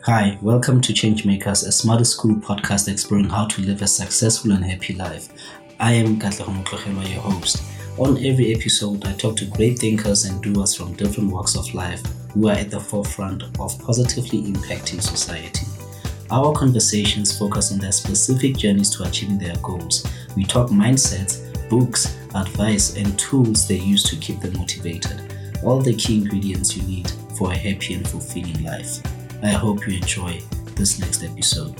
Hi, welcome to Changemakers, a Smart is Cool podcast exploring how to live a successful and happy life. I am Katlego Motlogelwa, your host. On every episode, I talk to great thinkers and doers from different walks of life who are at the forefront of positively impacting society. Our conversations focus on their specific journeys to achieving their goals. We talk mindsets, books, advice, and tools they use to keep them motivated. All the key ingredients you need for a happy and fulfilling life. I hope you enjoy this next episode.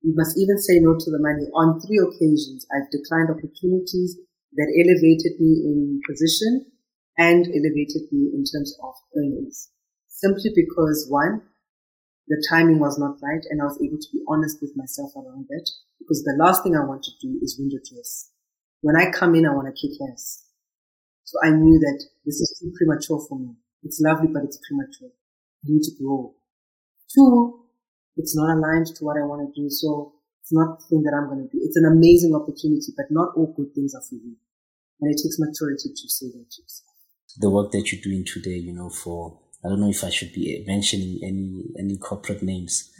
You must even say no to the money. On three occasions, I've declined opportunities that elevated me in position and elevated me in terms of earnings. Simply because one, the timing was not right and I was able to be honest with myself around it because the last thing I want to do is window dress. When I come in, I want to kick ass. So I knew that this is too premature for me. It's lovely, but it's premature. I need to grow. Two, it's not aligned to what I want to do. So it's not the thing that I'm going to do. It's an amazing opportunity, but not all good things are for you. And it takes maturity to say that to yourself. The work that you're doing today, you know, for, I don't know if I should be mentioning any, any corporate names,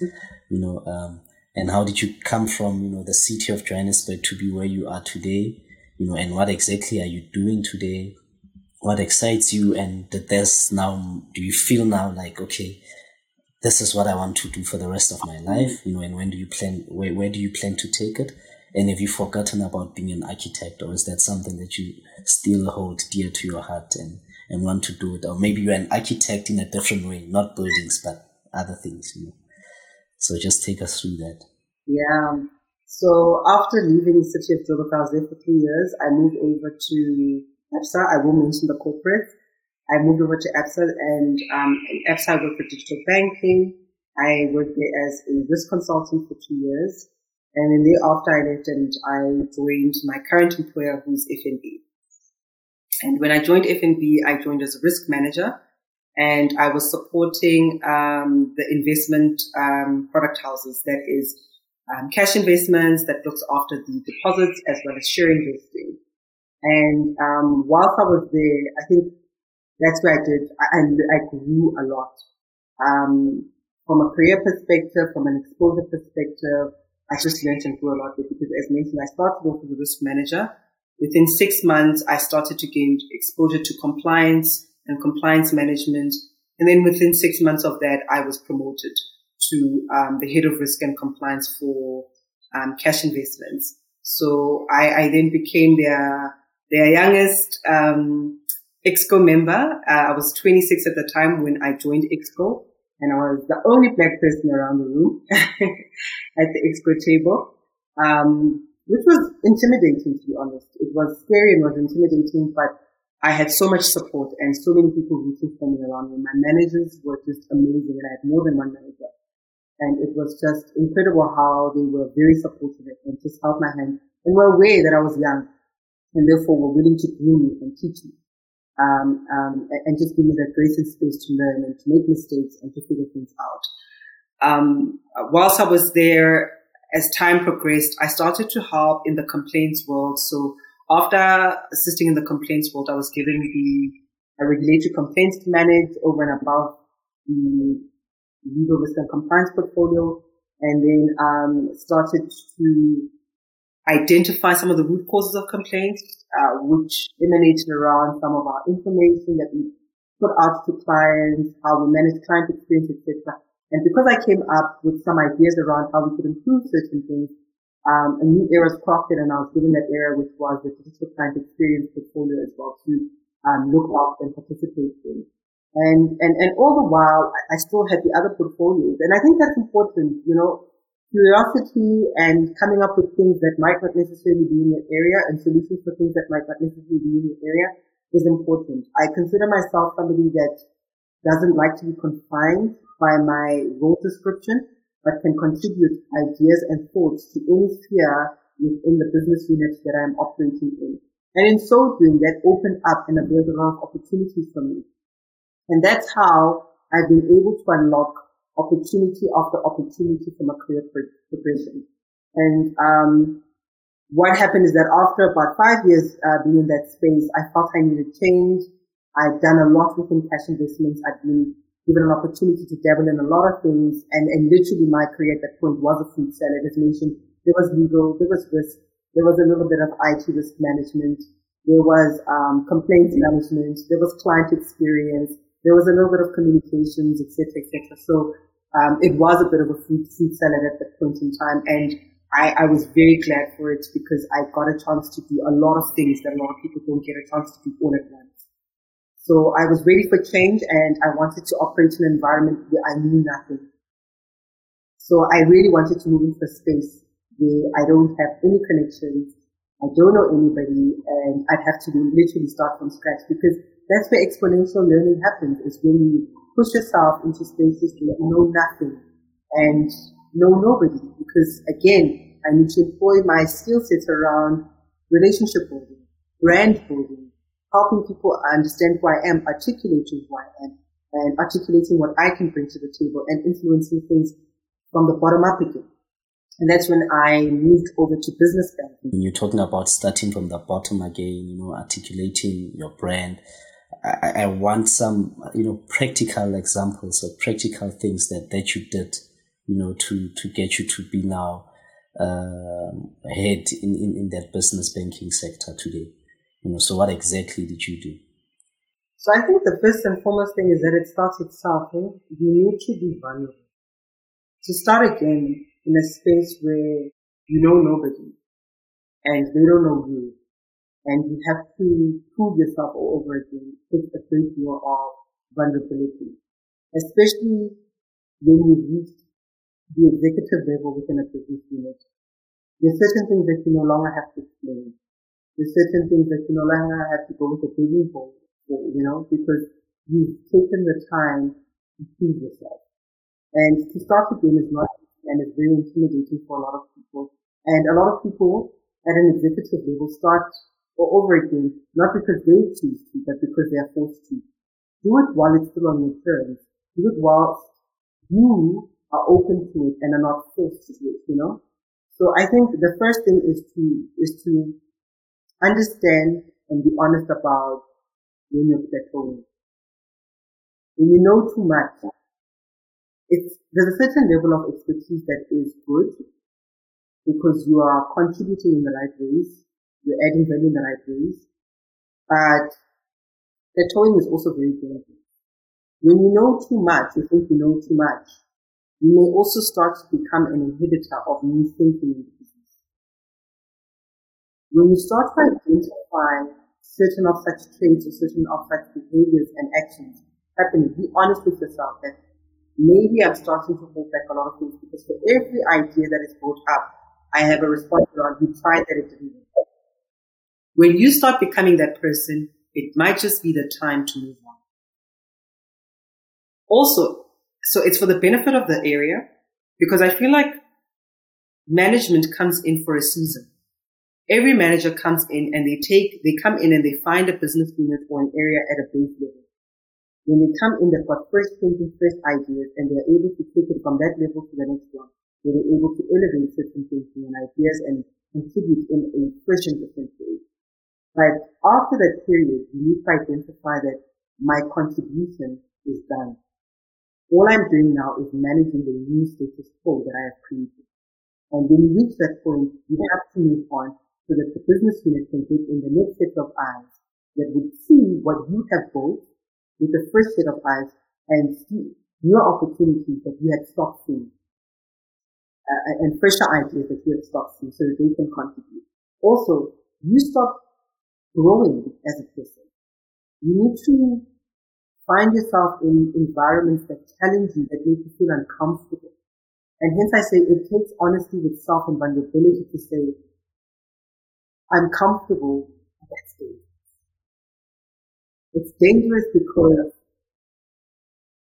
you know, um, and how did you come from, you know, the city of Johannesburg to be where you are today? You know, and what exactly are you doing today? What excites you and that there's now do you feel now like okay this is what i want to do for the rest of my life? You know and when do you plan where, where do you plan to take it? And have you forgotten about being an architect or is that something that you still hold dear to your heart and and want to do it? Or maybe you're an architect in a different way not buildings but other things you know. So just take us through that. Yeah. So after leaving the city of Joburg, I was there for three years. I moved over to Absa. I will mention the corporate. I moved over to Absa and um, Absa I worked for digital banking. I worked there as a risk consultant for two years. And then thereafter I left and I joined my current employer who's FNB. And when I joined FNB, I joined as a risk manager and I was supporting um, the investment um, product houses that is um, cash investments that looks after the deposits as well as share investing. And um, whilst I was there, I think that's where I did. I, I grew a lot. Um, from a career perspective, from an exposure perspective, I just learned and grew a lot because as mentioned, I started off as a risk manager. Within six months, I started to gain exposure to compliance and compliance management. And then within six months of that, I was promoted to um, the head of risk and compliance for um, cash investments. So I, I then became their their youngest um, Exco member. Uh, I was 26 at the time when I joined Exco, and I was the only black person around the room at the Exco table, um, which was intimidating to be honest. It was scary and was intimidating, but I had so much support and so many people rooting for me around me. My managers were just amazing, and I had more than one manager. And it was just incredible how they were very supportive and just held my hand and were aware that I was young and therefore were willing to groom me and teach me. Um, um, and just give me that grace and space to learn and to make mistakes and to figure things out. Um, whilst I was there, as time progressed, I started to help in the complaints world. So after assisting in the complaints world, I was given the regulatory complaints to manage over and above the legal risk and compliance portfolio, and then um, started to identify some of the root causes of complaints, uh, which emanated around some of our information that we put out to clients, how we manage client experience, etc. And because I came up with some ideas around how we could improve certain things, um, a new era was crafted and I was given that era, which was the digital client experience portfolio as well to um, look after and participate in. And, and, and all the while, I still had the other portfolios. And I think that's important, you know, curiosity and coming up with things that might not necessarily be in your area and solutions for things that might not necessarily be in your area is important. I consider myself somebody that doesn't like to be confined by my role description, but can contribute ideas and thoughts to any sphere within the business unit that I'm operating in. And in so doing, that opened up a lot of opportunities for me. And that's how I've been able to unlock opportunity after opportunity from a career progression. And um, what happened is that after about five years uh, being in that space, I felt I needed change. I'd done a lot within cash investments. I'd been given an opportunity to dabble in a lot of things. And, and literally my career at that point was a food salad. As mentioned, there was legal, there was risk, there was a little bit of IT risk management, there was um, complaints management, there was client experience, there was a little bit of communications, etc., etc. So um, it was a bit of a fruit, fruit salad at that point in time, and I, I, was very glad for it because I got a chance to do a lot of things that a lot of people don't get a chance to do all at once. So I was ready for change and I wanted to operate in an environment where I knew nothing. So I really wanted to move into a space where I don't have any connections. I don't know anybody and I'd have to literally start from scratch because that's where exponential learning happens is when you push yourself into spaces where you know nothing and know nobody because again, I need to employ my skill sets around relationship building, brand building, helping people understand who I am, articulating who I am, and articulating what I can bring to the table and influencing things from the bottom up again. And that's when I moved over to business banking. When you're talking about starting from the bottom again, you know, articulating your brand, I, I want some, you know, practical examples or practical things that, that you did, you know, to, to get you to be now uh, ahead in, in, in that business banking sector today. You know, so what exactly did you do? So I think the first and foremost thing is that it starts with self. Eh? You need to be vulnerable. To start again in a space where you know nobody and they don't know you and you have to prove yourself all over again It's a great deal of vulnerability. Especially when you reach the executive level within a business unit. There's certain things that you no longer have to explain. There's certain things that you no longer have to go with a begging for, you know, because you've taken the time to prove yourself. And to start again is not, and it's very intimidating for a lot of people. And a lot of people at an executive level start all over again, not because they choose to, but because they are forced to. Do it while it's still on your terms. Do it while you are open to it and are not forced to it, you know? So I think the first thing is to, is to understand and be honest about when you're plateauing. When you know too much, it's, there's a certain level of expertise that is good because you are contributing in the right ways, you're adding value the ways, but plateauing is also very dangerous. When you know too much, you think you know too much, you may also start to become an inhibitor of new thinking in business. when you start to identify certain of such traits or certain of such behaviors and actions happening, be honest with yourself that maybe I'm starting to hold back a lot of things because for every idea that is brought up, I have a response around, you tried that it didn't work. When you start becoming that person, it might just be the time to move on. Also, so it's for the benefit of the area because I feel like management comes in for a season. Every manager comes in and they take, they come in and they find a business unit or an area at a base level. When they come in, they've got fresh thinking, fresh ideas, and they're able to take it from that level to the next one. They're able to elevate certain thinking and ideas and contribute in a fresh and different way. But after that period, you need to identify that my contribution is done. All I'm doing now is managing the new status quo that I have created. And when you reach that point, you have to move on so that the business unit can take in the next set of eyes that would see what you have built with the first set of eyes and see your opportunities that you had stopped seeing uh, and fresher ideas that you had stopped seeing so that they can contribute. Also, you stop growing as a person. You need to find yourself in environments that challenge you, that make you feel uncomfortable. And hence I say it takes honesty with self and vulnerability to say, I'm comfortable at that stage. It's dangerous because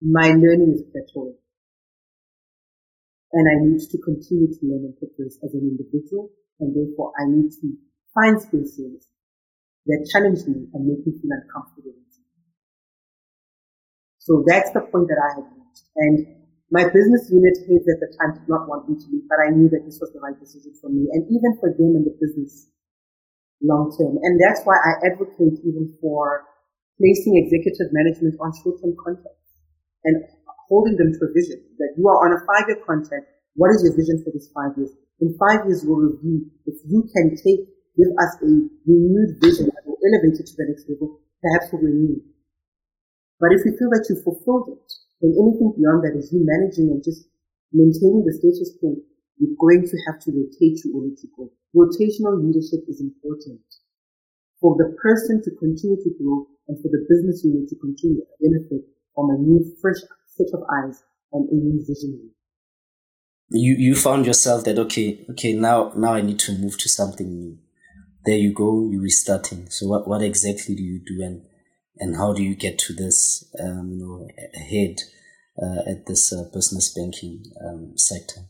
my learning is plateauing. And I need to continue to learn and progress as an individual, and therefore I need to find spaces that challenge me and make me feel uncomfortable. So that's the point that I have reached. And my business unit heads at the time did not want me to leave, but I knew that this was the right decision for me and even for them in the business long term. And that's why I advocate even for placing executive management on short term contracts. and holding them to a vision that you are on a five-year contract. What is your vision for this five years? In five years, we'll review if you can take, give us a renewed vision that will elevate it to the next level, perhaps we'll renew. But if you feel that you fulfilled it, then anything beyond that is you managing and just maintaining the status quo, you're going to have to rotate you or you go. Rotational leadership is important for the person to continue to grow and for the business unit to continue to benefit from a new, fresh set of eyes and a new vision. You you found yourself that okay, okay, now now I need to move to something new. There you go, you're restarting. So what, what exactly do you do and and how do you get to this um, you know ahead uh, at this uh, business banking um, sector?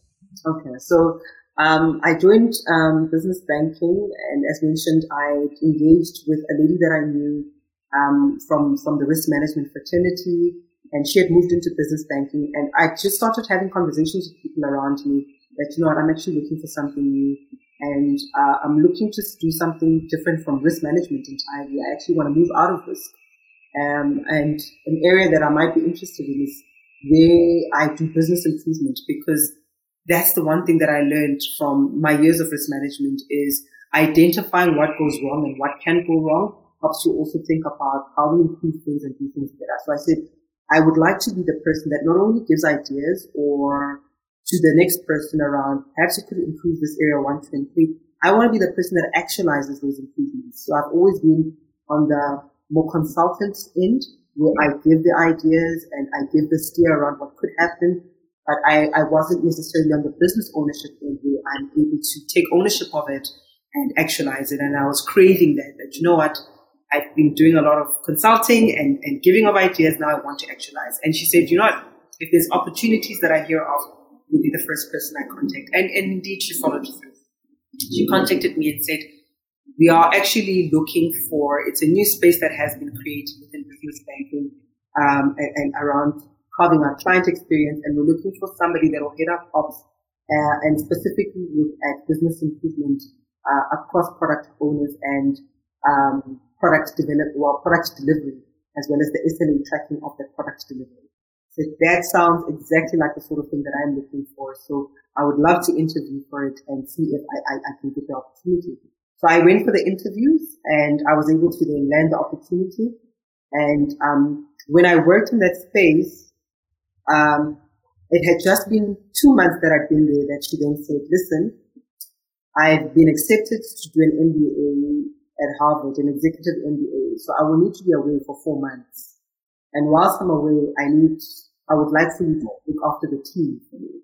Okay, so um, I joined um, business banking, and as mentioned, I engaged with a lady that I knew um, from from the risk management fraternity, and she had moved into business banking. And I just started having conversations with people around me that you know what, I'm actually looking for something new, and uh, I'm looking to do something different from risk management entirely. I actually want to move out of risk, um, and an area that I might be interested in is where I do business improvement because that's the one thing that I learned from my years of risk management is identifying what goes wrong and what can go wrong helps you also think about how we improve things and do things better. So I said, I would like to be the person that not only gives ideas or to the next person around, perhaps you could improve this area one, two, and three. I want to be the person that actualizes those improvements. So I've always been on the more consultant end where I give the ideas and I give the steer around what could happen. But I, I wasn't necessarily on the business ownership end where I'm able to take ownership of it and actualize it. And I was craving that, that you know what? I've been doing a lot of consulting and, and giving of ideas. Now I want to actualize. And she said, you know what? If there's opportunities that I hear of, you'll be the first person I contact. And, and indeed, she followed through. She contacted me and said, we are actually looking for, it's a new space that has been created within business banking um, and, and, around carving out client experience. And we're looking for somebody that will head up ops uh, and specifically look at business improvement uh, across product owners and um, product develop, well, product delivery, as well as the SLA tracking of the product delivery. So that sounds exactly like the sort of thing that I'm looking for. So I would love to interview for it and see if I, I, I can get the opportunity. So I went for the interviews and I was able to then land the opportunity. And um, when I worked in that space, um, it had just been two months that I'd been there that she then said, listen, I've been accepted to do an MBA at Harvard, an executive MBA. So I will need to be away for four months. And whilst I'm away, I need, I would like for you to look after the team for me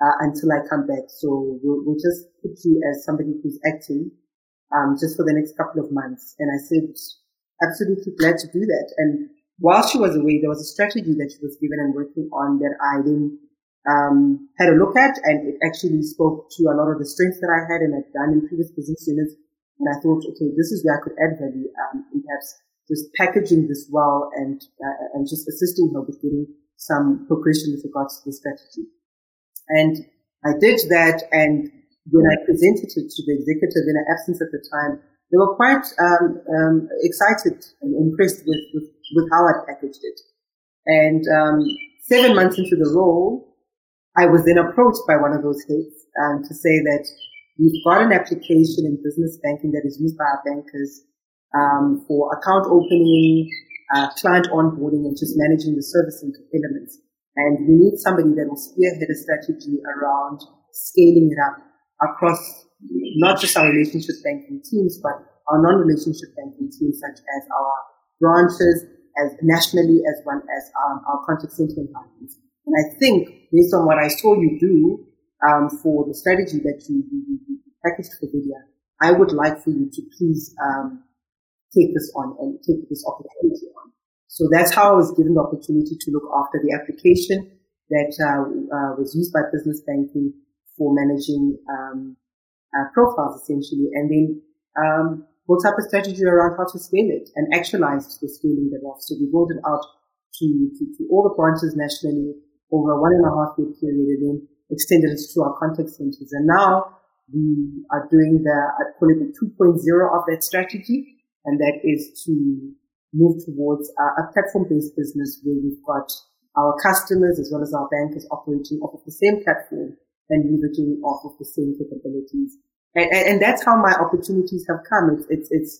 uh, until I come back. So we'll, we'll, just put you as somebody who's acting um, just for the next couple of months. And I said, absolutely glad to do that. And while she was away, there was a strategy that she was given and working on that I then um, had a look at, and it actually spoke to a lot of the strengths that I had and had done in previous business units and I thought, okay, this is where I could add value, um, and perhaps just packaging this well and, uh, and just assisting her with getting some progression with regards to the strategy. And I did that. And when I presented it to the executive in her absence at the time, they were quite um, um, excited and impressed with, with, with, how I packaged it. And um, seven months into the role, I was then approached by one of those heads um, to say that We've got an application in business banking that is used by our bankers um, for account opening, uh, client onboarding, and just managing the servicing elements. And we need somebody that will spearhead a strategy around scaling it up across not just our relationship banking teams, but our non-relationship banking teams, such as our branches, as nationally as well as um, our contact center environments. And I think based on what I saw you do, um, for the strategy that you, you, you packaged for Vidya, I would like for you to please um, take this on and take this opportunity on. So that's how I was given the opportunity to look after the application that uh, uh, was used by business banking for managing um, uh, profiles essentially, and then um, built up a strategy around how to scale it and actualized the scaling thereof. So we rolled it out to, to, to all the branches nationally over a one and a half year period, and then extended it to our contact centers. And now we are doing the, I call it the 2.0 of that strategy. And that is to move towards a, a platform-based business where we've got our customers as well as our bankers operating off of the same platform and leveraging off of the same capabilities. And, and, and that's how my opportunities have come. It's, it's, it's,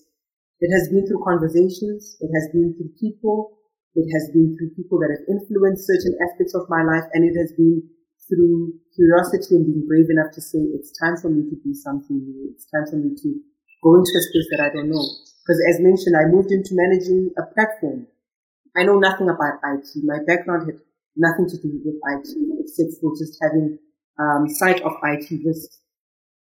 it has been through conversations. It has been through people. It has been through people that have influenced certain aspects of my life. And it has been through curiosity and being brave enough to say, it's time for me to do something new. It's time for me to go into a space that I don't know. Because as mentioned, I moved into managing a platform I know nothing about IT. My background had nothing to do with IT except for just having um, sight of IT risks.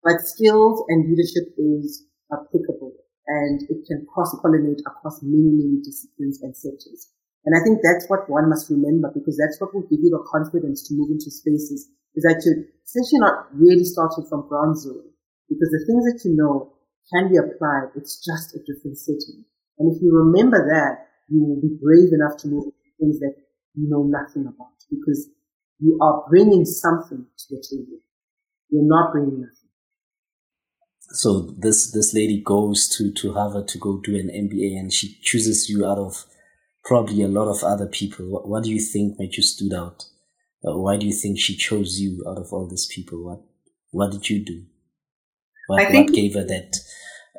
But skills and leadership is applicable and it can cross-pollinate across many, many disciplines and sectors. And I think that's what one must remember because that's what will give you the confidence to move into spaces is that you're essentially not really starting from ground zero because the things that you know can be applied. It's just a different setting. And if you remember that, you will be brave enough to move things that you know nothing about because you are bringing something to the table. You're not bringing nothing. So this this lady goes to to Harvard to go do an MBA, and she chooses you out of probably a lot of other people. What, what do you think made you stood out? Uh, why do you think she chose you out of all these people? What what did you do? What, what gave her that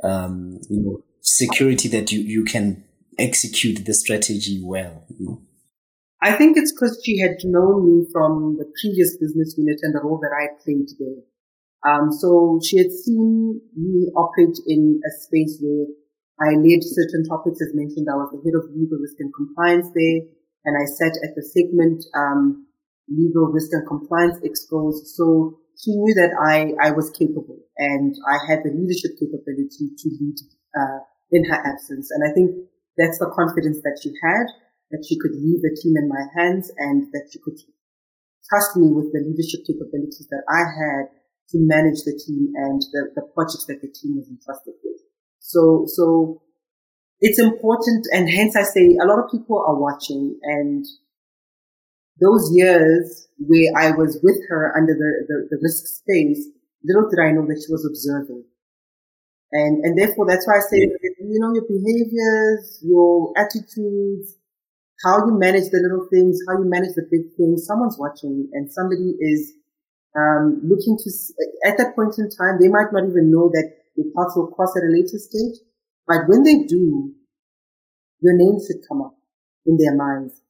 um, you know security that you you can execute the strategy well? I think it's because she had known me from the previous business unit and the role that I played there. Um, so she had seen me operate in a space where I led certain topics as mentioned. I was the head of legal risk and compliance there and I sat at the segment, um, legal risk and compliance Excos. So she knew that I, I was capable and I had the leadership capability to lead, uh, in her absence. And I think that's the confidence that she had, that she could leave the team in my hands and that she could trust me with the leadership capabilities that I had to manage the team and the, the projects that the team was entrusted with. So, so it's important. And hence I say a lot of people are watching and those years where I was with her under the, the, the risk space, little did I know that she was observing. And, and therefore that's why I say, you know, your behaviors, your attitudes, how you manage the little things, how you manage the big things, someone's watching and somebody is, um, looking to, at that point in time, they might not even know that your paths will cross at a later stage. But when they do, your name should come up in their minds.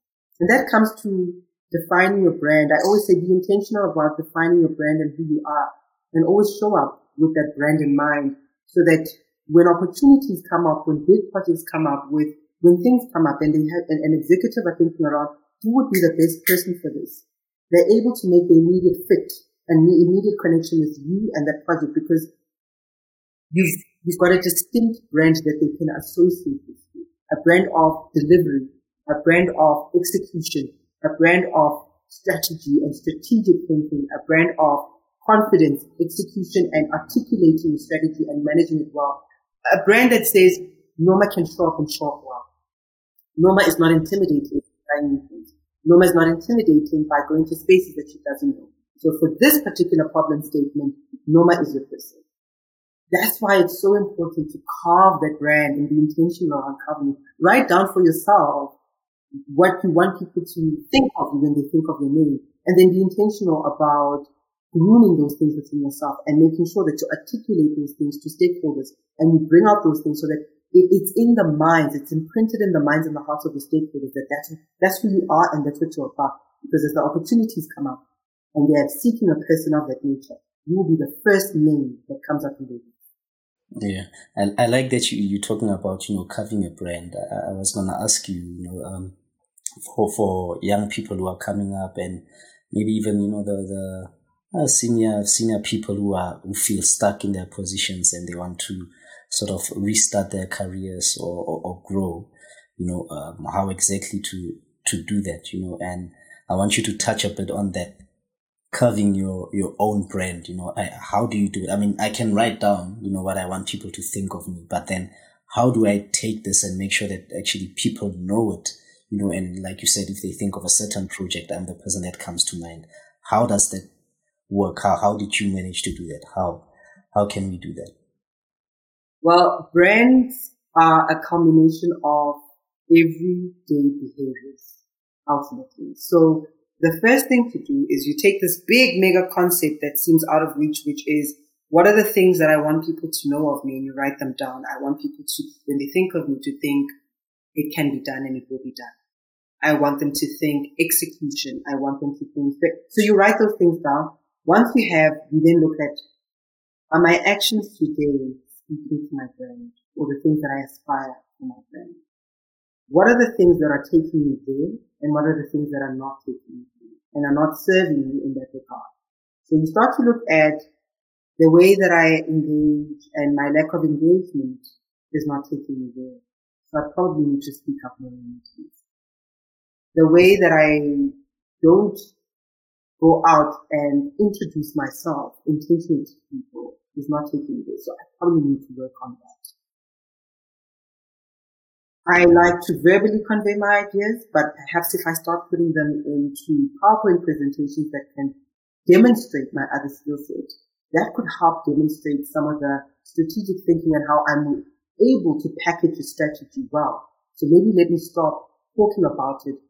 And that comes to defining your brand. I always say be intentional about defining your brand and who you are and always show up with that brand in mind so that when opportunities come up, when big projects come up, with when things come up and they have an, an executive are thinking around who would be the best person for this, they're able to make the immediate fit and the immediate connection with you and that project because you've, you've got a distinct brand that they can associate with you. A brand of delivery, a brand of execution, a brand of strategy and strategic thinking, a brand of confidence, execution, and articulating strategy and managing it well. A brand that says Noma can show up and show up well. Noma is not intimidated by new things. Noma is not intimidating by going to spaces that she doesn't know. So for this particular problem statement, Noma is your person. That's why it's so important to carve that brand and be intentional on carving it. Write down for yourself what you want people to think of when they think of your name. And then be intentional about grooming those things within yourself and making sure that you articulate those things to stakeholders and you bring out those things so that it, it's in the minds, it's imprinted in the minds and the hearts of the stakeholders that that's, that's who you are and that's what you're about. Because as the opportunities come up and they are seeking a person of that nature, you will be the first name that comes up in their yeah, I, I like that you, you're talking about, you know, carving a brand. I, I was going to ask you, you know, um, for, for young people who are coming up and maybe even, you know, the, the, uh, senior senior people who are who feel stuck in their positions and they want to sort of restart their careers or, or, or grow you know um, how exactly to to do that you know and i want you to touch a bit on that carving your your own brand you know I, how do you do it i mean i can write down you know what i want people to think of me but then how do i take this and make sure that actually people know it you know and like you said if they think of a certain project i'm the person that comes to mind how does that work? How, how did you manage to do that? How, how can we do that? Well, brands are a combination of everyday behaviors. ultimately. So the first thing to do is you take this big mega concept that seems out of reach, which is what are the things that I want people to know of me and you write them down. I want people to, when they think of me, to think it can be done and it will be done. I want them to think execution. I want them to think, so you write those things down. Once you have, you then look at, are my actions today speaking to my brand or the things that I aspire for my brand? What are the things that are taking me there and what are the things that are not taking me there and are not serving me in that regard? So you start to look at the way that I engage and my lack of engagement is not taking me there. So I probably need to speak up more in meetings. The way that I don't go out and introduce myself intentionally to people is not taking me there. So I probably need to work on that. I like to verbally convey my ideas, but perhaps if I start putting them into PowerPoint presentations that can demonstrate my other skill set, that could help demonstrate some of the strategic thinking and how I'm able to package a strategy well. So maybe let me stop talking about it,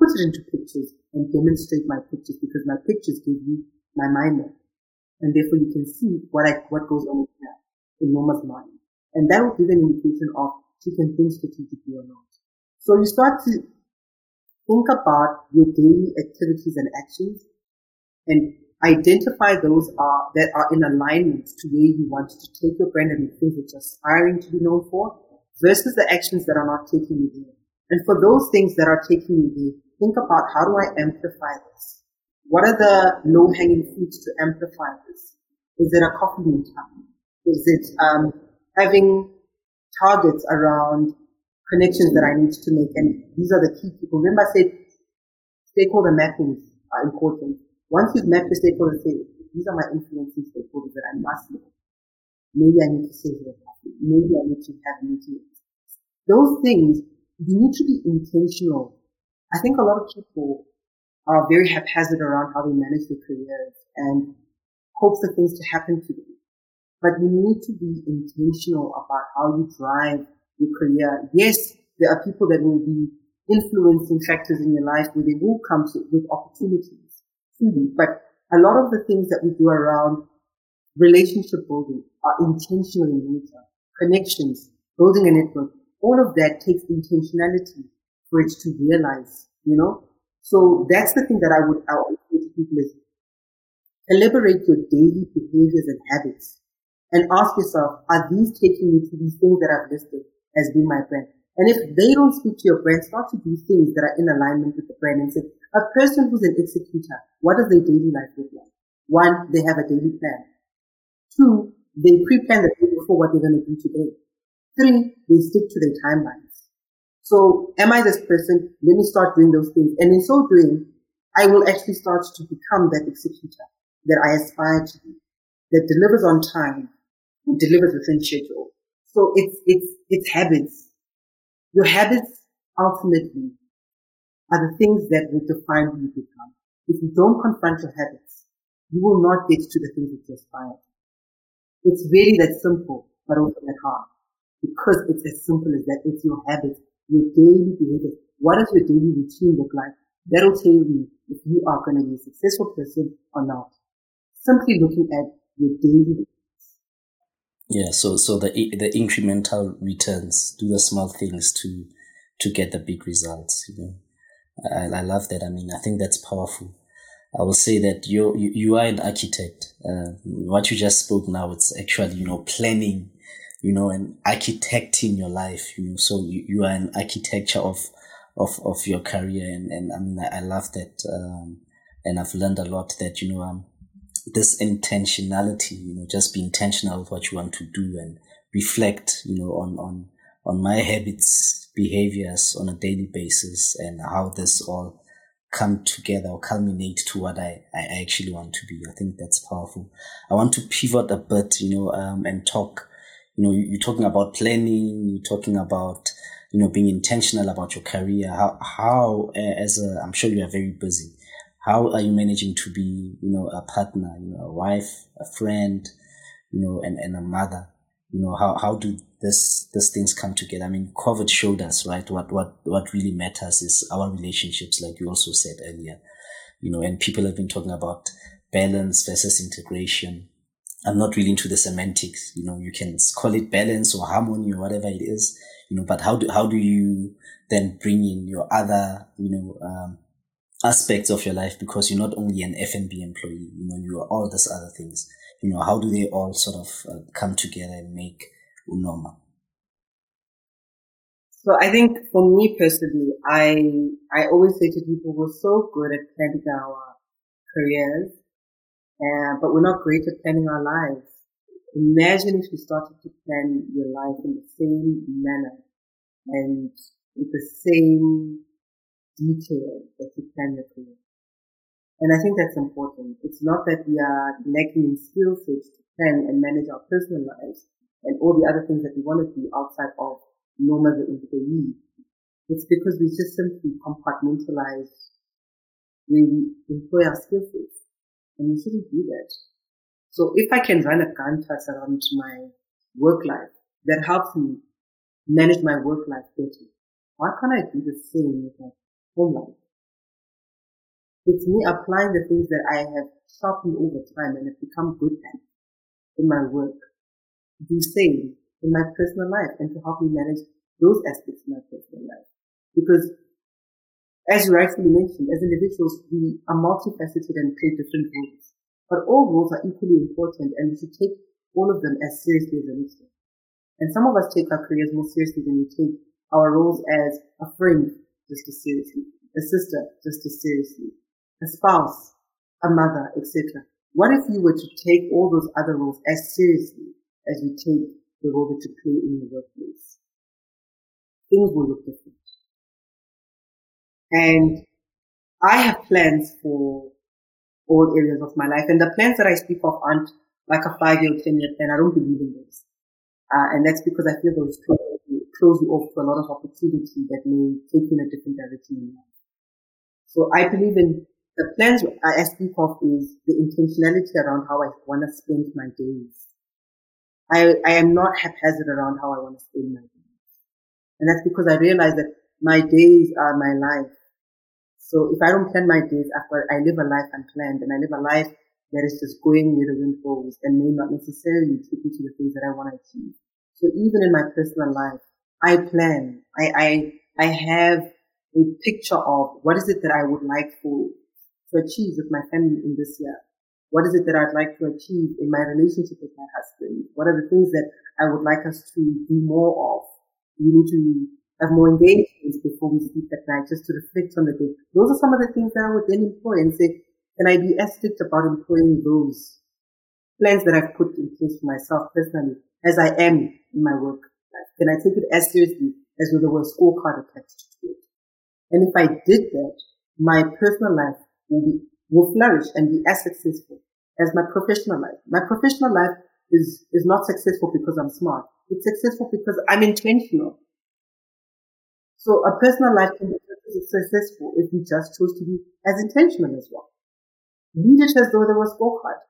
put it into pictures and demonstrate my pictures because my pictures give you my mind map. And therefore you can see what I, what goes on in Noma's mind. And that will give an indication of she can think strategically or not. So you start to think about your daily activities and actions and identify those are, that are in alignment to where you want to take your brand and the things that you're aspiring to be known for versus the actions that are not taking you there. And for those things that are taking you there, think about how do I amplify this? What are the low hanging fruits to amplify this? Is it a coffee meet Is it um, having targets around connections that I need to make? And these are the key people. Remember I said stakeholder mappings are important. Once you've met the stakeholders, say, these are my influencing stakeholders that I must know. Maybe I need to say here, maybe I need to have meetings. Those things, you need to be intentional. I think a lot of people are very haphazard around how they manage their careers and hope for things to happen to them. But you need to be intentional about how you drive your career. Yes, there are people that will be influencing factors in your life where they will come to, with opportunities but a lot of the things that we do around relationship building are intentional in nature. Connections, building a network, all of that takes intentionality for it to realize, you know? So that's the thing that I would, I would say to people is elaborate your daily behaviors and habits and ask yourself, are these taking me to these things that I've listed as being my brand? And if they don't speak to your brand, start to do things that are in alignment with the brand and say, a person who's an executor, what does their daily life look like? One, they have a daily plan. Two, they pre-plan the day before what they're going to do today. Three, they stick to their timelines. So am I this person? Let me start doing those things. And in so doing, I will actually start to become that executor that I aspire to be, that delivers on time and delivers within schedule. So it's, it's, it's habits your habits ultimately are the things that will define who you become. If you don't confront your habits, you will not get to the things that you aspire to. It's really that simple, but also that hard. Because it's as simple as that. It's your habits, your daily behavior. What does your daily routine look like? That'll tell you if you are going to be a successful person or not. Simply looking at your daily yeah, so so the the incremental returns, do the small things to to get the big results. You know, I, I love that. I mean, I think that's powerful. I will say that you you, are an architect. Uh, what you just spoke now, it's actually you know planning, you know, and architecting your life. You know, so you, you are an architecture of of of your career, and and I mean, I, I love that. Um, and I've learned a lot that you know um this intentionality, you know, just be intentional with what you want to do and reflect, you know, on, on, on my habits, behaviors on a daily basis and how this all come together or culminate to what I, I actually want to be. I think that's powerful. I want to pivot a bit, you know, um, and talk, you know, you're talking about planning, you're talking about, you know, being intentional about your career. How, how, as a, I'm sure you are very busy how are you managing to be, you know, a partner, you know, a wife, a friend, you know, and, and a mother? You know, how, how do, this this things come together. I mean, COVID showed us right what what what really matters is our relationships, like you also said earlier. You know, and people have been talking about balance versus integration. I'm not really into the semantics. You know, you can call it balance or harmony or whatever it is. You know, but how do how do you then bring in your other you know um, aspects of your life because you're not only an FNB employee. You know, you are all these other things. You know, how do they all sort of uh, come together and make you Noma? So I think for me personally, I I always say to people, we're so good at planning our careers, uh, but we're not great at planning our lives. Imagine if you started to plan your life in the same manner and with the same detail that you plan your career. And I think that's important. It's not that we are lacking in skill sets to plan and manage our personal lives and all the other things that we want to do outside of the employee. It's because we just simply compartmentalize where we employ our skill sets. And we shouldn't do that. So if I can run a Gantt around my work life, that helps me manage my work life better. Why can't I do the same with my home life? It's me applying the things that I have sharpened over time and have become good at in my work. To do same in my personal life and to help me manage those aspects of my personal life. Because as you rightfully mentioned, as individuals, we are multifaceted and play different roles. But all roles are equally important and we should take all of them as seriously as a listener. And some of us take our careers more seriously than we take our roles as a friend just as seriously, a sister just as seriously, a spouse, a mother, etc. What if you were to take all those other roles as seriously as you take the role that you play in your workplace. Things will look different. And I have plans for all areas of my life. And the plans that I speak of aren't like a five-year, ten-year plan. I don't believe in those. Uh, and that's because I feel those close, close you off to a lot of opportunity that may take you in a different direction. So I believe in the plans I speak of is the intentionality around how I want to spend my days. I, I am not haphazard around how I want to spend my days. And that's because I realize that my days are my life. So if I don't plan my days I live a life unplanned and I live a life that is just going where the wind blows and may not necessarily take me to the things that I want to achieve. So even in my personal life, I plan. I, I, I have a picture of what is it that I would like for, to achieve with my family in this year. What is it that I'd like to achieve in my relationship with my husband? What are the things that I would like us to do more of? We need to have more engagements before we sleep at night, just to reflect on the day. Those are some of the things that I would then employ and say, can I be as strict about employing those plans that I've put in place for myself personally as I am in my work? Can I take it as seriously as though there were a scorecard attached to it? And if I did that, my personal life will be will flourish and be as successful as my professional life. My professional life is, is not successful because I'm smart. It's successful because I'm intentional. So a personal life can be successful if we just chose to be as intentional as well. Lead it as though there was scorecard.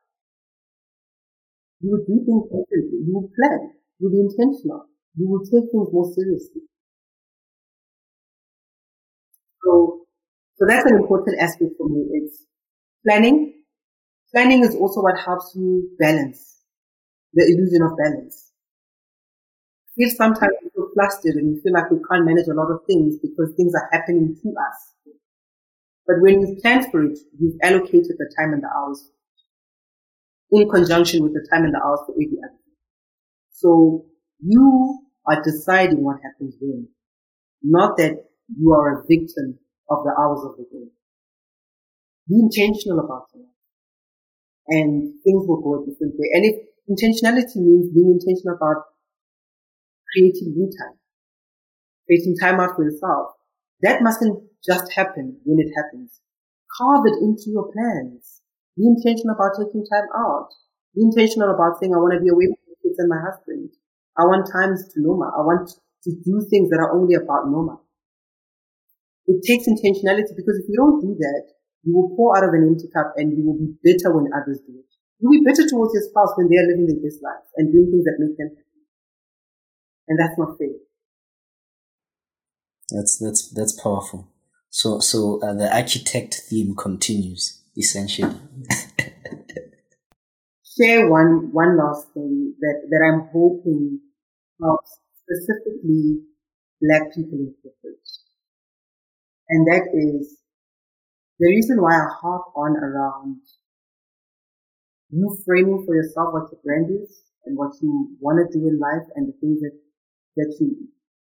You would do things. You would plan. You would be intentional. You will take things more seriously. So, so that's an important aspect for me. It's Planning. Planning is also what helps you balance the illusion of balance. I feel sometimes we feel flustered and we feel like we can't manage a lot of things because things are happening to us. But when you've planned for it, you've allocated the time and the hours in conjunction with the time and the hours for every other. So you are deciding what happens when, not that you are a victim of the hours of the day. Be intentional about your life. And things will go a different way. And if intentionality means being intentional about creating new time, creating time out for yourself, that mustn't just happen when it happens. Carve it into your plans. Be intentional about taking time out. Be intentional about saying, I want to be away from the kids and my husband. I want times to Noma. I want to do things that are only about Noma. It takes intentionality because if you don't do that, you will pour out of an empty cup and you will be bitter when others do it. You'll be bitter towards your spouse when they are living their best life and doing things that make them happy. And that's not fair. That's, that's, that's powerful. So, so uh, the architect theme continues essentially. Share one, one last thing that, that I'm hoping helps specifically black people in corporate. And that is the reason why I harp on around you framing for yourself what your brand is and what you want to do in life and the things that, that you,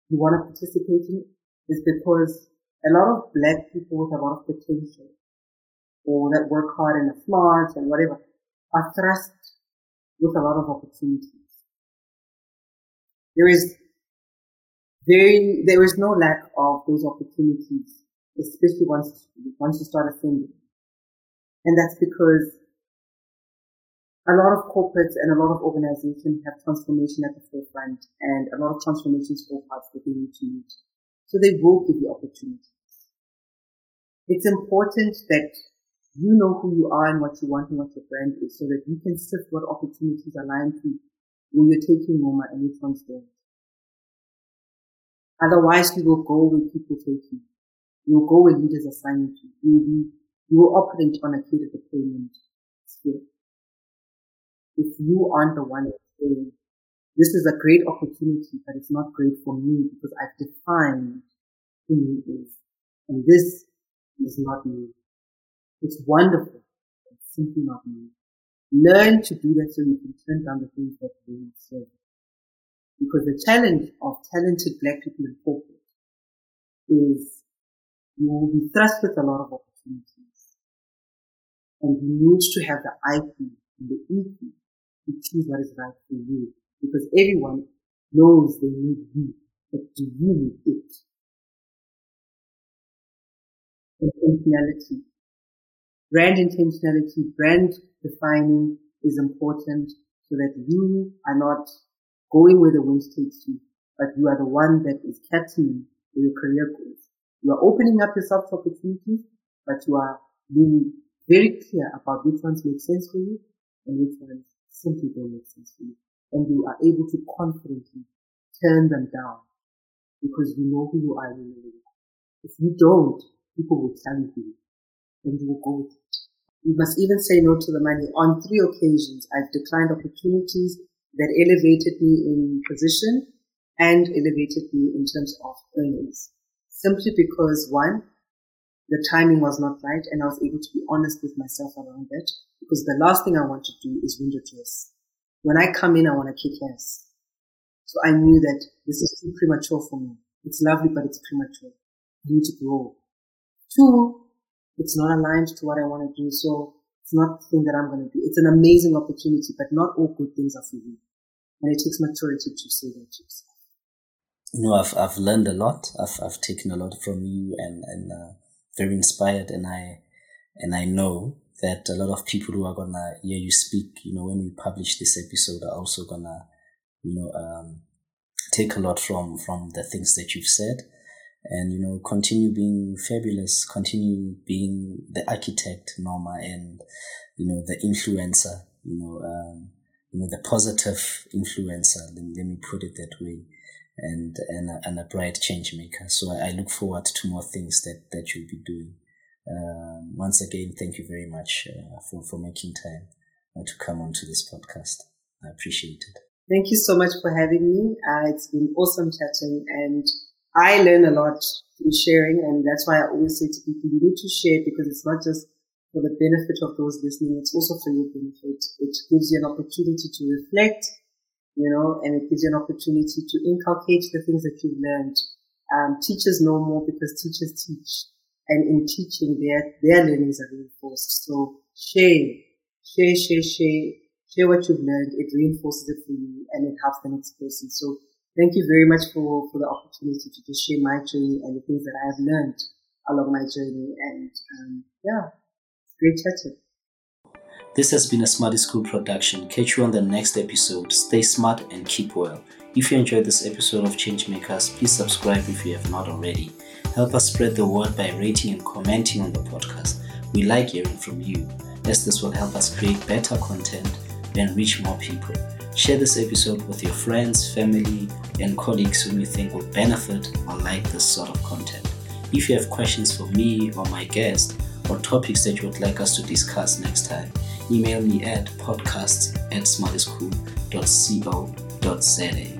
you want to participate in is because a lot of black people with a lot of potential or that work hard and are smart and whatever are thrust with a lot of opportunities. There is very, there is no lack of those opportunities, especially once, once you start assembling. And that's because a lot of corporates and a lot of organizations have transformation at the forefront and a lot of transformation scorecards that they need to meet. So they will give you opportunities. It's important that you know who you are and what you want and what your brand is so that you can sift what opportunities align to when you're taking Noma and you're transformed. Otherwise, you will go where people take you. You will go where leaders assign you to. You will be, you will operate on a clear deployment skill if you aren't the one saying, this is a great opportunity, but it's not great for me because I've defined who me is. And this is not me. It's wonderful. It's simply not me. Learn to do that so you can turn down the things that you serve. Because the challenge of talented black people in corporate is you will be thrust with a lot of opportunities. And you need to have the IQ and the EQ to choose what is right for you. Because everyone knows they need you, but do you need it? Intentionality. Brand intentionality, brand defining is important so that you are not going where the wind takes you, but you are the one that is captaining where your career goes. You are opening up yourself to opportunities, but you are being very clear about which ones make sense for you and which ones simply don't make sense for you. And you are able to confidently turn them down because you know who you are in your life. If you don't, people will tell you and you will go with it. You must even say no to the money. On three occasions, I've declined opportunities that elevated me in position and elevated me in terms of earnings. Simply because one, the timing was not right and I was able to be honest with myself around that because the last thing I want to do is window dress. When I come in, I want to kick ass. So I knew that this is too premature for me. It's lovely, but it's premature. I need to grow. Two, it's not aligned to what I want to do. So it's not the thing that I'm going to do. It's an amazing opportunity, but not all good things are for you. And it takes maturity to say that to yourself. You know, I've, I've learned a lot. I've, I've taken a lot from you and, and, uh, very inspired and I, and I know that a lot of people who are gonna hear you speak, you know, when we publish this episode are also gonna, you know, um, take a lot from, from the things that you've said and, you know, continue being fabulous, continue being the architect, Noma and, you know, the influencer, you know, um, you know, the positive influencer, let, let me put it that way and and a, and a bright change maker. So I, I, look forward to more things that that you'll be doing. Um, once again, thank you very much uh, for for making time uh, to come onto this podcast. I appreciate it. Thank you so much for having me. Uh, it's been awesome chatting, and I learn a lot in sharing, and that's why I always say to people, you need to share because it's not just for the benefit of those listening; it's also for your benefit. It gives you an opportunity to reflect you know, and it gives you an opportunity to inculcate the things that you've learned. Um, teachers know more because teachers teach, and in teaching, their their learnings are reinforced. So share, share, share, share, share what you've learned. It reinforces it for you, and it helps the next person. So thank you very much for for the opportunity to just share my journey and the things that I have learned along my journey. And um, yeah, it's great chatting. This has been a Smart is Cool production. Catch you on the next episode. Stay smart and keep well. If you enjoyed this episode of Changemakers, please subscribe if you have not already. Help us spread the word by rating and commenting on the podcast. We like hearing from you, as this will help us create better content and reach more people. Share this episode with your friends, family, and colleagues whom you think will benefit or like this sort of content. If you have questions for me or my guest, or topics that you would like us to discuss next time, email me at podcasts at smartiscool.co.za.